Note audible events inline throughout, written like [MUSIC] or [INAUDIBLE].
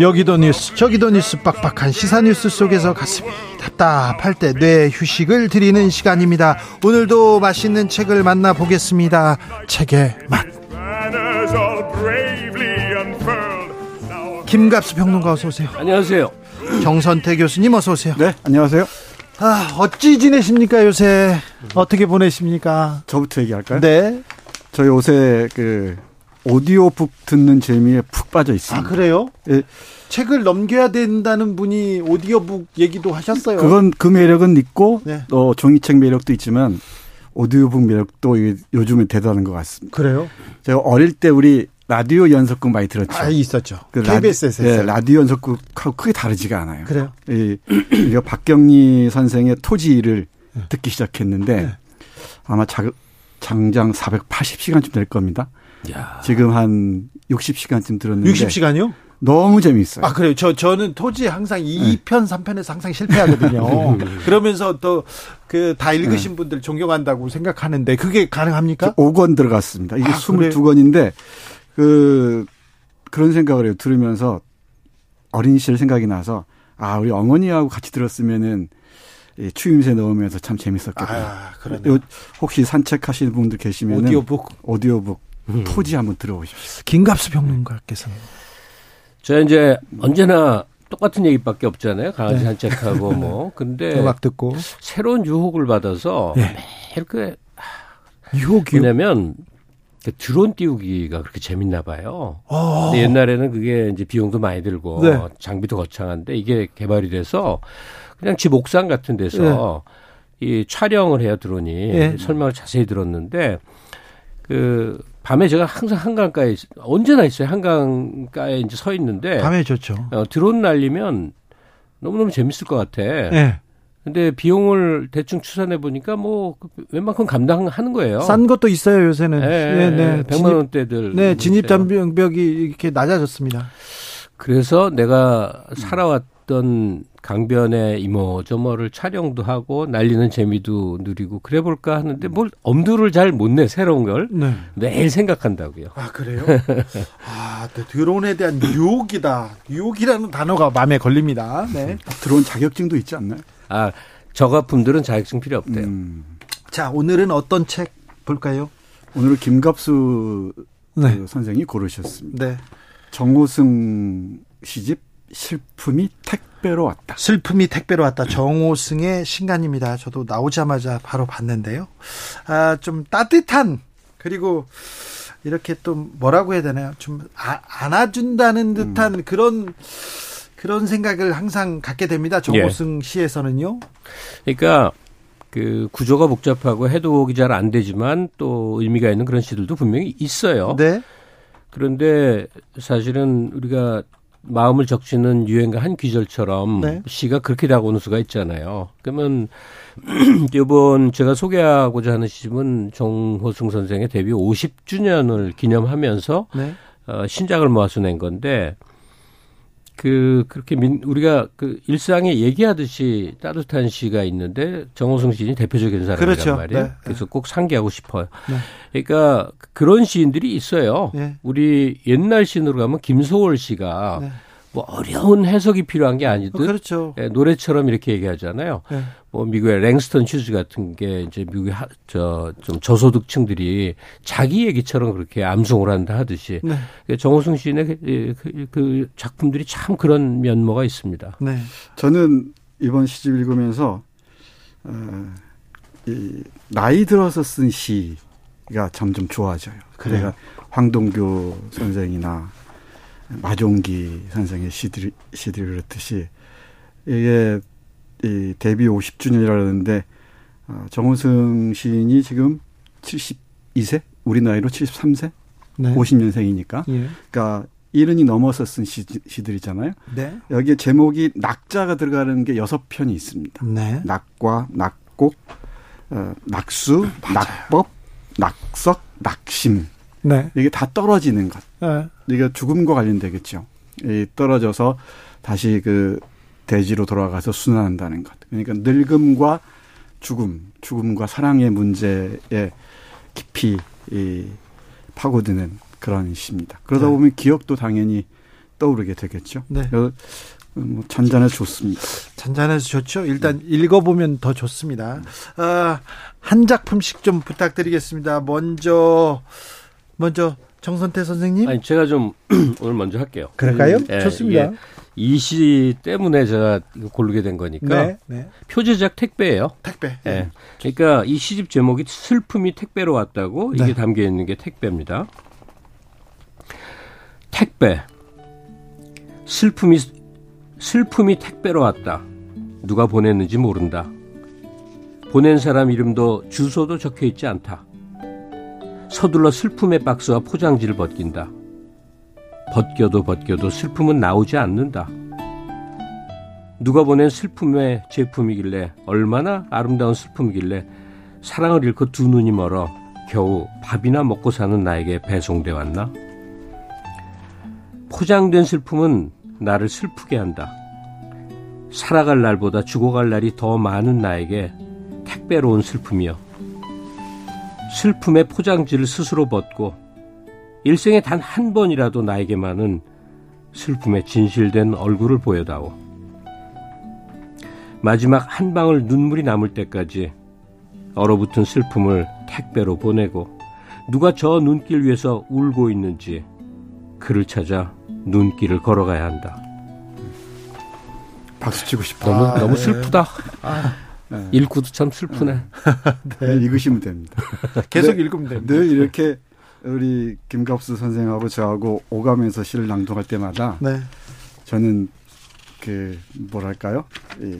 여기도 뉴스 저기도 뉴스 빡빡한 시사 뉴스 속에서 가슴이 답답할 때 뇌 휴식을 드리는 시간입니다. 오늘도 맛있는 책을 만나 보겠습니다. 책의 맛. 김갑수 평론가 어서 오세요. 안녕하세요. 정선태 교수님 어서 오세요. 네, 안녕하세요. 아, 어찌 지내십니까 요새? 어떻게 보내십니까? 저부터 얘기할까요? 네. 저 요새 그 오디오북 듣는 재미에 푹 빠져 있습니다. 아, 그래요? 예. 책을 넘겨야 된다는 분이 오디오북 얘기도 하셨어요. 그건 그 매력은 있고 네. 어, 종이책 매력도 있지만 오디오북 매력도 요즘에 대단한 것 같습니다. 그래요? 제가 어릴 때 우리 라디오 연속극 많이 들었죠. 아, 있었죠. 그 KBS에서 라디. 네, 라디오 연속극하고 크게 다르지가 않아요. 그래요? 이, 우리가 박경리 선생의 토지를 듣기 시작했는데 네. 아마 자, 장장 480시간쯤 될 겁니다. 야. 지금 한 60시간쯤 들었는데 60시간이요? 너무 재미있어요. 아, 그래요. 저, 저는 토지 항상 2편, 3편에서 항상 실패하거든요. [LAUGHS] 그러면서 또, 그, 다 읽으신 분들 존경한다고 생각하는데, 그게 가능합니까? 5권 들어갔습니다. 이게 아, 그래요? 22권인데 그 그런 생각을 해요. 들으면서 어린 시절 생각이 나서 아, 우리 어머니하고 같이 들었으면은 이 추임새 넣으면서 참 재밌었겠다. 아, 그러네요. 요, 혹시 산책하시는 분들 계시면 오디오북. 오디오북 토지 한번 들어보십시오. 김갑수 평론가께서는. 저 이제 언제나 똑같은 얘기밖에 없잖아요. 강아지 네. 산책하고 뭐. [LAUGHS] 근데 음악 듣고. 새로운 유혹을 받아서 네. 매일 그 유혹이요? 왜냐면 그 드론 띄우기가 그렇게 재밌나 봐요. 어. 근데 옛날에는 그게 이제 비용도 많이 들고 네. 장비도 거창한데 이게 개발이 돼서 그냥 집 옥상 같은 데서 이 촬영을 해요 드론이 네. 설명을 자세히 들었는데 그 밤에 제가 항상 한강가에 있- 언제나 있어요 한강가에 이제 서 있는데 밤에 좋죠. 어, 드론 날리면 너무너무 재밌을 것 같아. 네. 근데 비용을 대충 추산해 보니까 뭐 웬만큼 감당하는 거예요. 싼 것도 있어요, 요새는. 네, 네, 100만 진입, 원대들. 네, 뭐 진입. 장벽이 이렇게 낮아졌습니다. 그래서 내가 살아왔던 강변의 이모저모를 촬영도 하고 날리는 재미도 누리고 그래 볼까 하는데 뭘 엄두를 잘 못 내 새로운 걸 네. 매일 생각한다고요. 아, 그래요? 아, 네, 드론에 대한 유혹이다. 유혹이라는 단어가 마음에 걸립니다. 네. 들어온 자격증도 있지 않나요? 아 저가품들은 자격증 필요 없대요. 음. 자, 오늘은 어떤 책 볼까요? 오늘은 김갑수 네. 그 선생이 고르셨습니다. 네. 정호승 시집 실품이 택배로 왔다. 슬픔이 택배로 왔다. 정호승의 신간입니다. 저도 나오자마자 바로 봤는데요. 아, 좀 따뜻한 그리고 이렇게 또 뭐라고 해야 되나요? 좀 아, 안아준다는 듯한 그런 그런 생각을 항상 갖게 됩니다. 정호승 시에서는요. 그러니까 그 구조가 복잡하고 해독이 잘 안 되지만 또 의미가 있는 그런 시들도 분명히 있어요. 네. 그런데 사실은 우리가 마음을 적시는 유행가 한 귀절처럼 네. 시가 그렇게 다가오는 수가 있잖아요. 그러면 [CLEARS THROAT] 이번 제가 소개하고자 하는 시집은 정호승 선생의 데뷔 50주년을 기념하면서 네. 어, 신작을 모아서 낸 건데 그 그렇게 민, 우리가 그 일상에 얘기하듯이 따뜻한 시가 있는데 정호승 시인이 대표적인 사람이란 그렇죠. 말이에요. 네. 그래서 꼭 상기하고 싶어요. 네. 그러니까 그런 시인들이 있어요. 네. 우리 옛날 시인으로 가면 김소월 씨가 네. 뭐 어려운 해석이 필요한 게 아니듯 그렇죠. 예, 노래처럼 이렇게 얘기하잖아요. 네. 뭐 미국의 랭스턴 휴즈 같은 게 이제 미국의 저 좀 저소득층들이 자기 얘기처럼 그렇게 암송을 한다 하듯이 네. 정호승 시인의 그, 그, 그 작품들이 참 그런 면모가 있습니다. 네. 저는 이번 시집 읽으면서 어, 이 나이 들어서 쓴 시가 점점 좋아져요. 그래요? 그래가 황동규 선생이나 마종기 선생의 시들 시들이 그렇듯이 이게 이 데뷔 50주년이라는데 어, 정호승 시인이 지금 72세 우리 나이로 73세 네. 50년생이니까 예. 그러니까 이른이 넘어서 쓴 시, 시들이잖아요. 네. 여기에 제목이 낙자가 들어가는 게 여섯 편이 있습니다. 네. 낙과 낙곡 어, 낙수, 맞아요. 낙법, 낙석, 낙심. 네. 이게 다 떨어지는 것. 네. 이게 죽음과 관련되겠죠. 이 떨어져서 다시 그 대지로 돌아가서 순환한다는 것. 그러니까 늙음과 죽음, 죽음과 사랑의 문제에 깊이 이 파고드는 그런 시입니다. 그러다 네. 보면 기억도 당연히 떠오르게 되겠죠. 네. 뭐 잔잔해서 좋습니다. 잔잔해서 좋죠. 일단 음. 읽어보면 더 좋습니다. 아, 한 작품씩 좀 부탁드리겠습니다. 먼저 먼저 정선태 선생님. 아니 제가 좀 [CLEARS THROAT] 오늘 먼저 할게요. 그럴까요? 음, 네, 좋습니다. 이시 때문에 제가 고르게 된 거니까 네, 네. 표제작 택배예요. 택배. 네. 그러니까 이 시집 제목이 슬픔이 택배로 왔다고 이게 네. 담겨 있는 게 택배입니다. 택배. 슬픔이 슬픔이 택배로 왔다. 누가 보냈는지 모른다. 보낸 사람 이름도 주소도 적혀 있지 않다. 서둘러 슬픔의 박스와 포장지를 벗긴다. 벗겨도 벗겨도 슬픔은 나오지 않는다. 누가 보낸 슬픔의 제품이길래 얼마나 아름다운 슬픔이길래 사랑을 잃고 두 눈이 멀어 겨우 밥이나 먹고 사는 나에게 배송돼 왔나? 포장된 슬픔은 나를 슬프게 한다. 살아갈 날보다 죽어갈 날이 더 많은 나에게 택배로 온 슬픔이여. 슬픔의 포장지를 스스로 벗고 일생에 단 한 번이라도 나에게만은 슬픔의 진실된 얼굴을 보여다오. 마지막 한 방울 눈물이 남을 때까지 얼어붙은 슬픔을 택배로 보내고 누가 저 눈길 위에서 울고 있는지 그를 찾아 눈길을 걸어가야 한다. 박수 치고 싶어. 너무, 아, 너무 네. 슬프다. 아, 네. 읽고도 참 슬프네. 네. 읽으시면 됩니다. [LAUGHS] 계속 늘, 읽으면 됩니다. 늘 이렇게 우리 김갑수 선생하고 저하고 오가면서 시를 낭독할 때마다 네. 저는 그 뭐랄까요? 이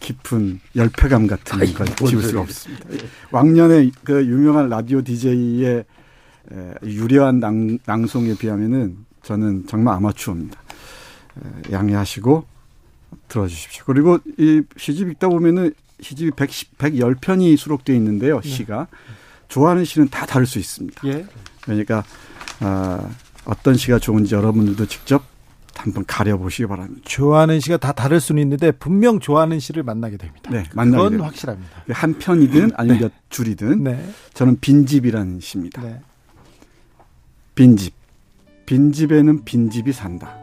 깊은 열패감 같은 아이, 걸 지울 수가 없습니다. 왕년에 그 유명한 라디오 DJ의 유려한 낭, 낭송에 비하면은 저는 정말 아마추어입니다. 양해하시고 들어주십시오. 그리고 이 시집 읽다 보면은 시집이 110, 110편이 수록되어 있는데요. 네. 시가. 좋아하는 시는 다 다를 수 있습니다. 예. 그러니까 어, 어떤 시가 좋은지 여러분들도 직접 한번 가려보시기 바랍니다. 좋아하는 시가 다 다를 수는 있는데 분명 좋아하는 시를 만나게 됩니다. 네, 만나게 됩니다. 확실합니다. 한 편이든 아니면 네. 몇 줄이든 네. 저는 빈집이라는 시입니다. 네. 빈집. 빈집에는 빈집이 산다.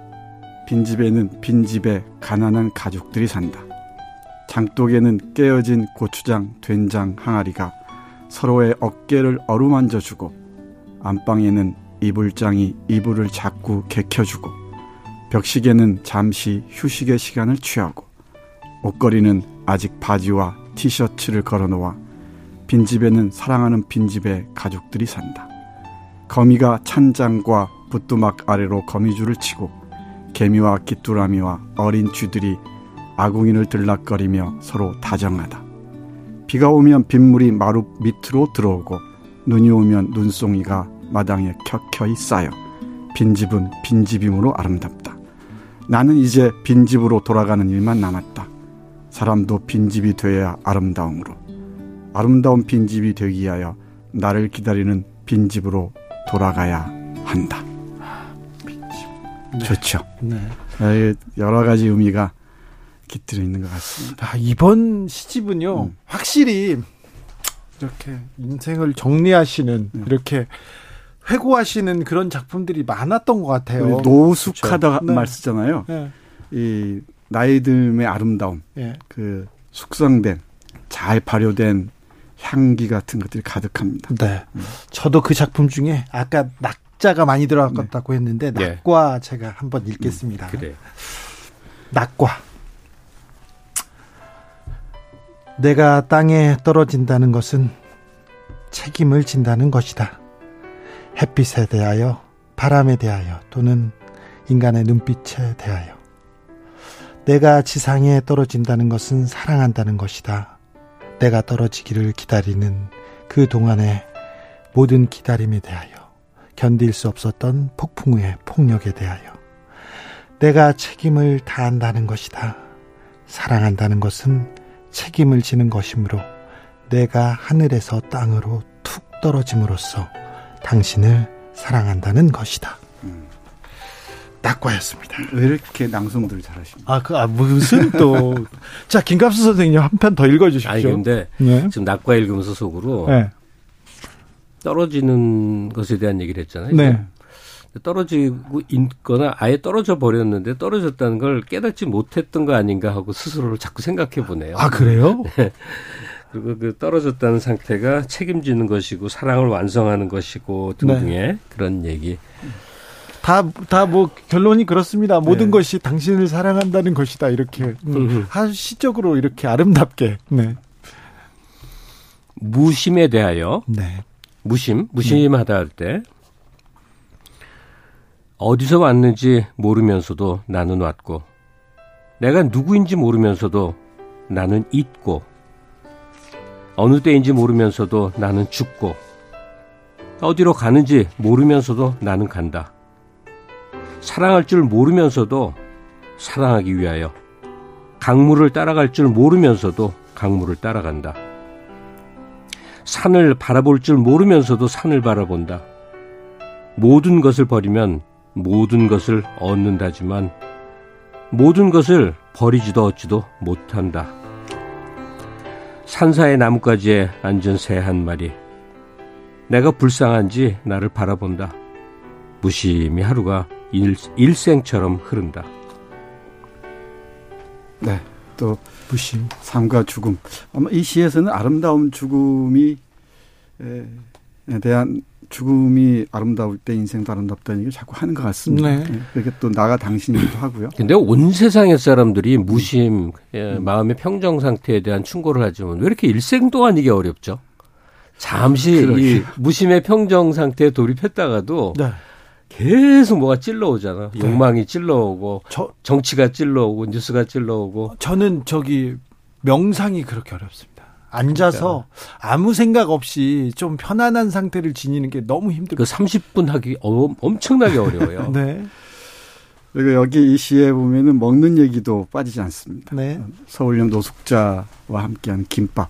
빈집에는 빈집에 가난한 가족들이 산다. 장독에는 깨어진 고추장, 된장 항아리가 서로의 어깨를 어루만져 주고 안방에는 이불장이 이불을 자꾸 개켜주고 벽시계는 잠시 휴식의 시간을 취하고 옷걸이는 아직 바지와 티셔츠를 걸어놓아 빈집에는 사랑하는 빈집의 가족들이 산다. 거미가 찬장과 부뚜막 아래로 거미줄을 치고 개미와 귀뚜라미와 어린 쥐들이 아궁이를 들락거리며 서로 다정하다. 비가 오면 빗물이 마루 밑으로 들어오고 눈이 오면 눈송이가 마당에 켜켜이 쌓여 빈집은 빈집임으로 아름답다. 나는 이제 빈집으로 돌아가는 일만 남았다. 사람도 빈집이 되어야 아름다움으로. 아름다운 빈집이 되기 위하여 나를 기다리는 빈집으로 돌아가야 한다. 네. 좋죠. 네. 여러 가지 의미가 깃들어 있는 것 같습니다. 아, 이번 시집은요, 음. 확실히 이렇게 인생을 정리하시는 네. 이렇게 회고하시는 그런 작품들이 많았던 것 같아요. 노숙하다 그렇죠. 말 쓰잖아요. 네. 이 나이 듦의 아름다움, 네. 그 숙성된 잘 발효된 향기 같은 것들이 가득합니다. 네. 음. 저도 그 작품 중에 아까 낙 낙자가 많이 들어갔다고 네. 했는데 네. 낙과 제가 한번 읽겠습니다. 음, 그래. 낙과 내가 땅에 떨어진다는 것은 책임을 진다는 것이다. 햇빛에 대하여, 바람에 대하여, 또는 인간의 눈빛에 대하여. 내가 지상에 떨어진다는 것은 사랑한다는 것이다. 내가 떨어지기를 기다리는 그 동안의 모든 기다림에 대하여. 견딜 수 없었던 폭풍의 폭력에 대하여 내가 책임을 다한다는 것이다. 사랑한다는 것은 책임을 지는 것이므로 내가 하늘에서 땅으로 툭 떨어짐으로써 당신을 사랑한다는 것이다. 음. 낙과였습니다. 왜 이렇게 낭송들 잘하십니까? 아, 그, 아, 무슨 또. [LAUGHS] 자, 김갑수 선생님 한 편 더 읽어주십시오. 아니, 근데 네. 지금 낙과 읽으면서 속으로 네. 떨어지는 것에 대한 얘기를 했잖아요. 네. 떨어지고 있거나 아예 떨어져 버렸는데 떨어졌다는 걸 깨닫지 못했던 거 아닌가 하고 스스로를 자꾸 생각해 보네요. 아, 그래요? [LAUGHS] 네. 그리고 그 떨어졌다는 상태가 책임지는 것이고 사랑을 완성하는 것이고 등등의 네. 그런 얘기. 다, 다 뭐 결론이 그렇습니다. 모든 네. 것이 당신을 사랑한다는 것이다. 이렇게. 음, 시적으로 이렇게 아름답게. 네. 무심에 대하여. 네. 무심, 무심하다 할 때. 어디서 왔는지 모르면서도 나는 왔고, 내가 누구인지 모르면서도 나는 있고, 어느 때인지 모르면서도 나는 죽고, 어디로 가는지 모르면서도 나는 간다. 사랑할 줄 모르면서도 사랑하기 위하여, 강물을 따라갈 줄 모르면서도 강물을 따라간다. 산을 바라볼 줄 모르면서도 산을 바라본다. 모든 것을 버리면 모든 것을 얻는다지만 모든 것을 버리지도 얻지도 못한다. 산사의 나뭇가지에 앉은 새 한 마리. 내가 불쌍한지 나를 바라본다. 무심히 하루가 일, 일생처럼 흐른다. 네. 또 무심 삶과 죽음. 아마 이 시에서는 아름다운 죽음이 에 대한 죽음이 아름다울 때 인생도 아름답다는 얘기를 자꾸 하는 것 같습니다. 네. 예, 그게 또 나가 당신이기도 하고요. 근데 온 세상의 사람들이 무심, 예, 음. 마음의 평정 상태에 대한 충고를 하지만 왜 이렇게 일생 동안 이게 어렵죠? 잠시 이 무심의 평정 상태에 돌입했다가도 네. 계속 뭐가 찔러오잖아. 네. 욕망이 찔러오고, 저, 정치가 찔러오고, 뉴스가 찔러오고. 저는 저기 명상이 그렇게 어렵습니다. 앉아서 아무 생각 없이 좀 편안한 상태를 지니는 게 너무 힘들고. 그 30분 하기 어, 엄청나게 어려워요. [LAUGHS] 네. 그리고 여기 이 시에 보면은 먹는 얘기도 빠지지 않습니다. 네. 서울형 노숙자와 함께한 김밥.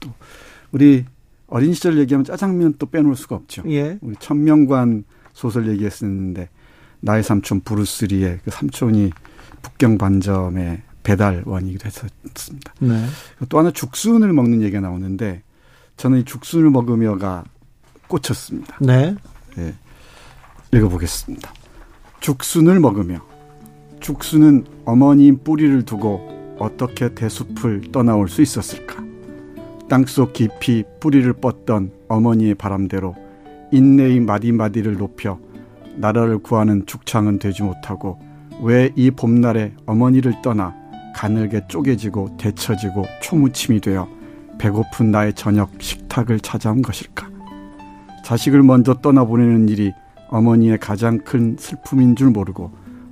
또 우리 어린 시절 얘기하면 짜장면 또 빼놓을 수가 없죠. 예. 우리 천명관 소설 얘기했었는데 나의 삼촌 브루스리의 그 삼촌이 북경 반점에 배달원이기도 했었습니다. 네. 또 하나 죽순을 먹는 얘기가 나오는데 저는 이 죽순을 먹으며가 꽂혔습니다. 네. 네. 읽어보겠습니다. 죽순을 먹으며 죽순은 어머니인 뿌리를 두고 어떻게 대숲을 떠나올 수 있었을까? 땅속 깊이 뿌리를 뻗던 어머니의 바람대로 인내의 마디마디를 높여 나라를 구하는 죽창은 되지 못하고 왜 이 봄날에 어머니를 떠나 가늘게 쪼개지고 데쳐지고 초무침이 되어 배고픈 나의 저녁 식탁을 찾아온 것일까? 자식을 먼저 떠나보내는 일이 어머니의 가장 큰 슬픔인 줄 모르고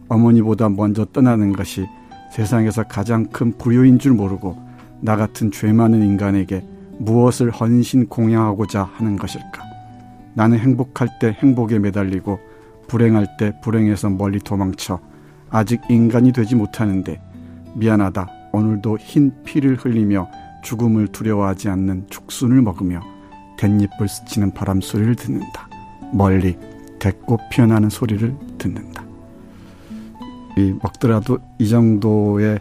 어머니보다 먼저 떠나는 것이 세상에서 가장 큰 불효인 줄 모르고 나 같은 죄 많은 인간에게 무엇을 헌신 공양하고자 하는 것일까? 나는 행복할 때 행복에 매달리고 불행할 때 불행에서 멀리 도망쳐 아직 인간이 되지 못하는데 미안하다. 오늘도 흰 피를 흘리며 죽음을 두려워하지 않는 죽순을 먹으며 댄잎을 스치는 바람 소리를 듣는다. 멀리 대꽃 피어나는 소리를 듣는다. 이 먹더라도 이 정도의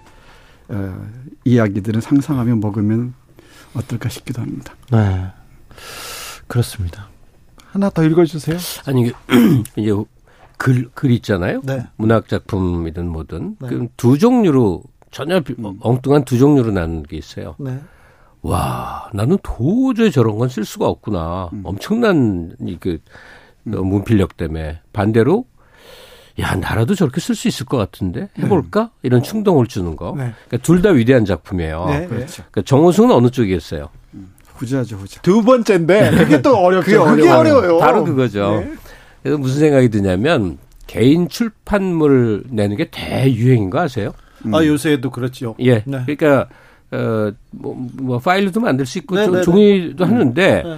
어, 이야기들은 상상하며 먹으면 어떨까 싶기도 합니다. 네, 그렇습니다. 하나 더 읽어주세요. 아니 이제 [CLEARS THROAT] 글, 글 있잖아요. 네. 문학 작품이든 뭐든 네. 그두 종류로 전혀 음. 엉뚱한 두 종류로 나눈 게 있어요. 네. 와, 나는 도저히 저런 건 쓸 수가 없구나. 음. 엄청난 이그 음. 문필력 때문에 반대로 야 나라도 저렇게 쓸 수 있을 것 같은데 해볼까 네. 이런 충동을 주는 거. 네. 그러니까 둘 다 위대한 작품이에요. 네. 그렇죠. 그러니까 정호승은 어느 쪽이었어요? 음. 후자죠, 후자. 두 번째인데 그게 또 어렵죠. 그게, 그게 어려워요. 바로 그거죠. 네. 그래서 무슨 생각이 드냐면 개인 출판물 내는 게 대유행인 거 아세요? 음. 아 요새도 그렇죠. 예. 네. 그러니까 어뭐 뭐 파일도 만들 수 있고 네, 네, 네. 종이도 음. 하는데 네.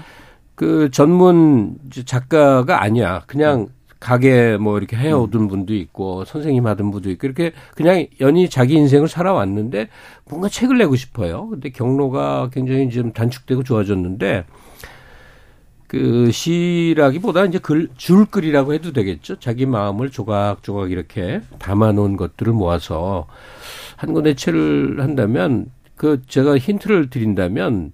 그 전문 작가가 아니야. 그냥 음. 가게 뭐 이렇게 해오던 분도 있고 선생님 하던 분도 있고 이렇게 그냥 연이 자기 인생을 살아왔는데 뭔가 책을 내고 싶어요. 근데 경로가 굉장히 좀 단축되고 좋아졌는데 그 시라기보다 이제 글 줄글이라고 해도 되겠죠. 자기 마음을 조각조각 이렇게 담아놓은 것들을 모아서 한 권의 책을 한다면 그 제가 힌트를 드린다면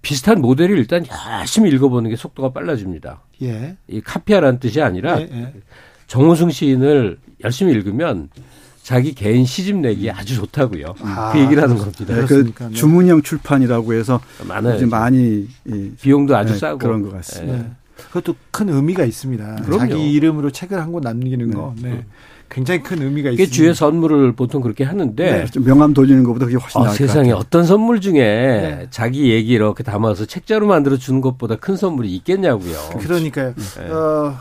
비슷한 모델을 일단 열심히 읽어보는 게 속도가 빨라집니다. 예. 이 카피하라는 뜻이 아니라 예, 예. 정우승 시인을 열심히 읽으면 자기 개인 시집 내기 아주 좋다고요. 아, 그 얘기를 하는 겁니다. 네, 그? 네. 주문형 출판이라고 해서 많아요. 이제 많이 이, 비용도 아주 네, 싸고 그런 것 같습니다. 네. 그것도 큰 의미가 있습니다. 그럼요. 자기 이름으로 책을 한 권 남기는 거, 네. 굉장히 큰 의미가 있습니다. 주의 선물을 보통 그렇게 하는데 좀 명함 돌리는 것보다 그게 훨씬 어, 나을 것 세상에 같아요. 어떤 선물 중에 네. 자기 얘기 이렇게 담아서 책자로 만들어 주는 것보다 큰 선물이 있겠냐고요. 그러니까요. 네. 어,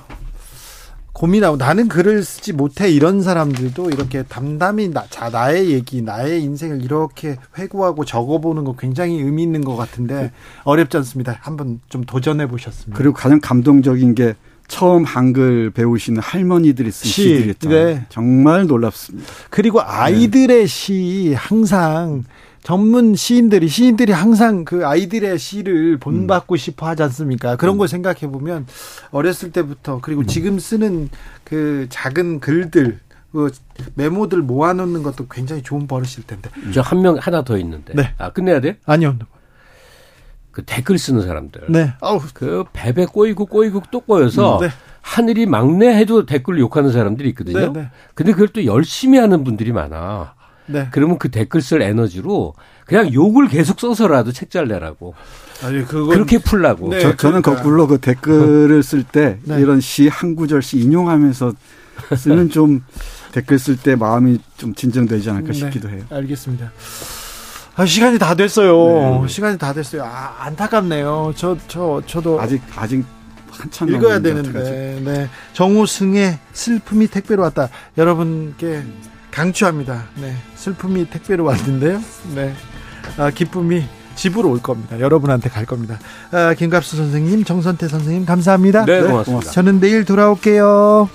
고민하고 나는 글을 쓰지 못해 이런 사람들도 이렇게 담담히 나, 자 나의 얘기, 나의 인생을 이렇게 회고하고 적어보는 거 굉장히 의미 있는 것 같은데 어렵지 않습니다. 한번 좀 도전해 보셨습니다. 그리고 가장 감동적인 게 처음 한글 배우시는 할머니들이 쓴 시, 시들이었잖아요. 네. 정말 놀랍습니다. 그리고 아이들의 시 항상 전문 시인들이 시인들이 항상 그 아이들의 시를 본받고 싶어 하지 않습니까? 그런 걸 생각해 보면 어렸을 때부터 그리고 지금 쓰는 그 작은 글들 그 메모들 모아놓는 것도 굉장히 좋은 버릇일 텐데. 저 한 명 하나 더 있는데. 네. 아 끝내야 돼? 아니요. 그 댓글 쓰는 사람들. 네. 아우. 그 베베 꼬이고 꼬이고 또 꼬여서 네. 하늘이 막내 해도 댓글 욕하는 사람들이 있거든요. 네, 네. 근데 그걸 또 열심히 하는 분들이 많아. 네. 그러면 그 댓글 쓸 에너지로 그냥 욕을 계속 써서라도 책 잘 내라고. 아니 그거 그렇게 풀라고. 네. 저, 저는 그러니까. 거꾸로 그 댓글을 쓸때 네. 이런 시 한 구절씩 인용하면서 쓰면 좀 댓글 쓸 때 마음이 좀 진정되지 않을까 네. 싶기도 해요. 알겠습니다. 아, 시간이 다 됐어요. 네. 시간이 다 됐어요. 아, 안타깝네요. 저, 저, 저 도 아직 아직 한참 읽어야 어떡하지? 되는데. 네. 정우승의 슬픔이 택배로 왔다. 여러분께 강추합니다. 네. 슬픔이 택배로 왔는데요. 네. 아, 기쁨이 집으로 올 겁니다. 여러분한테 갈 겁니다. 아, 김갑수 선생님, 정선태 선생님, 감사합니다. 네, 네, 고맙습니다. 고맙습니다. 저는 내일 돌아올게요.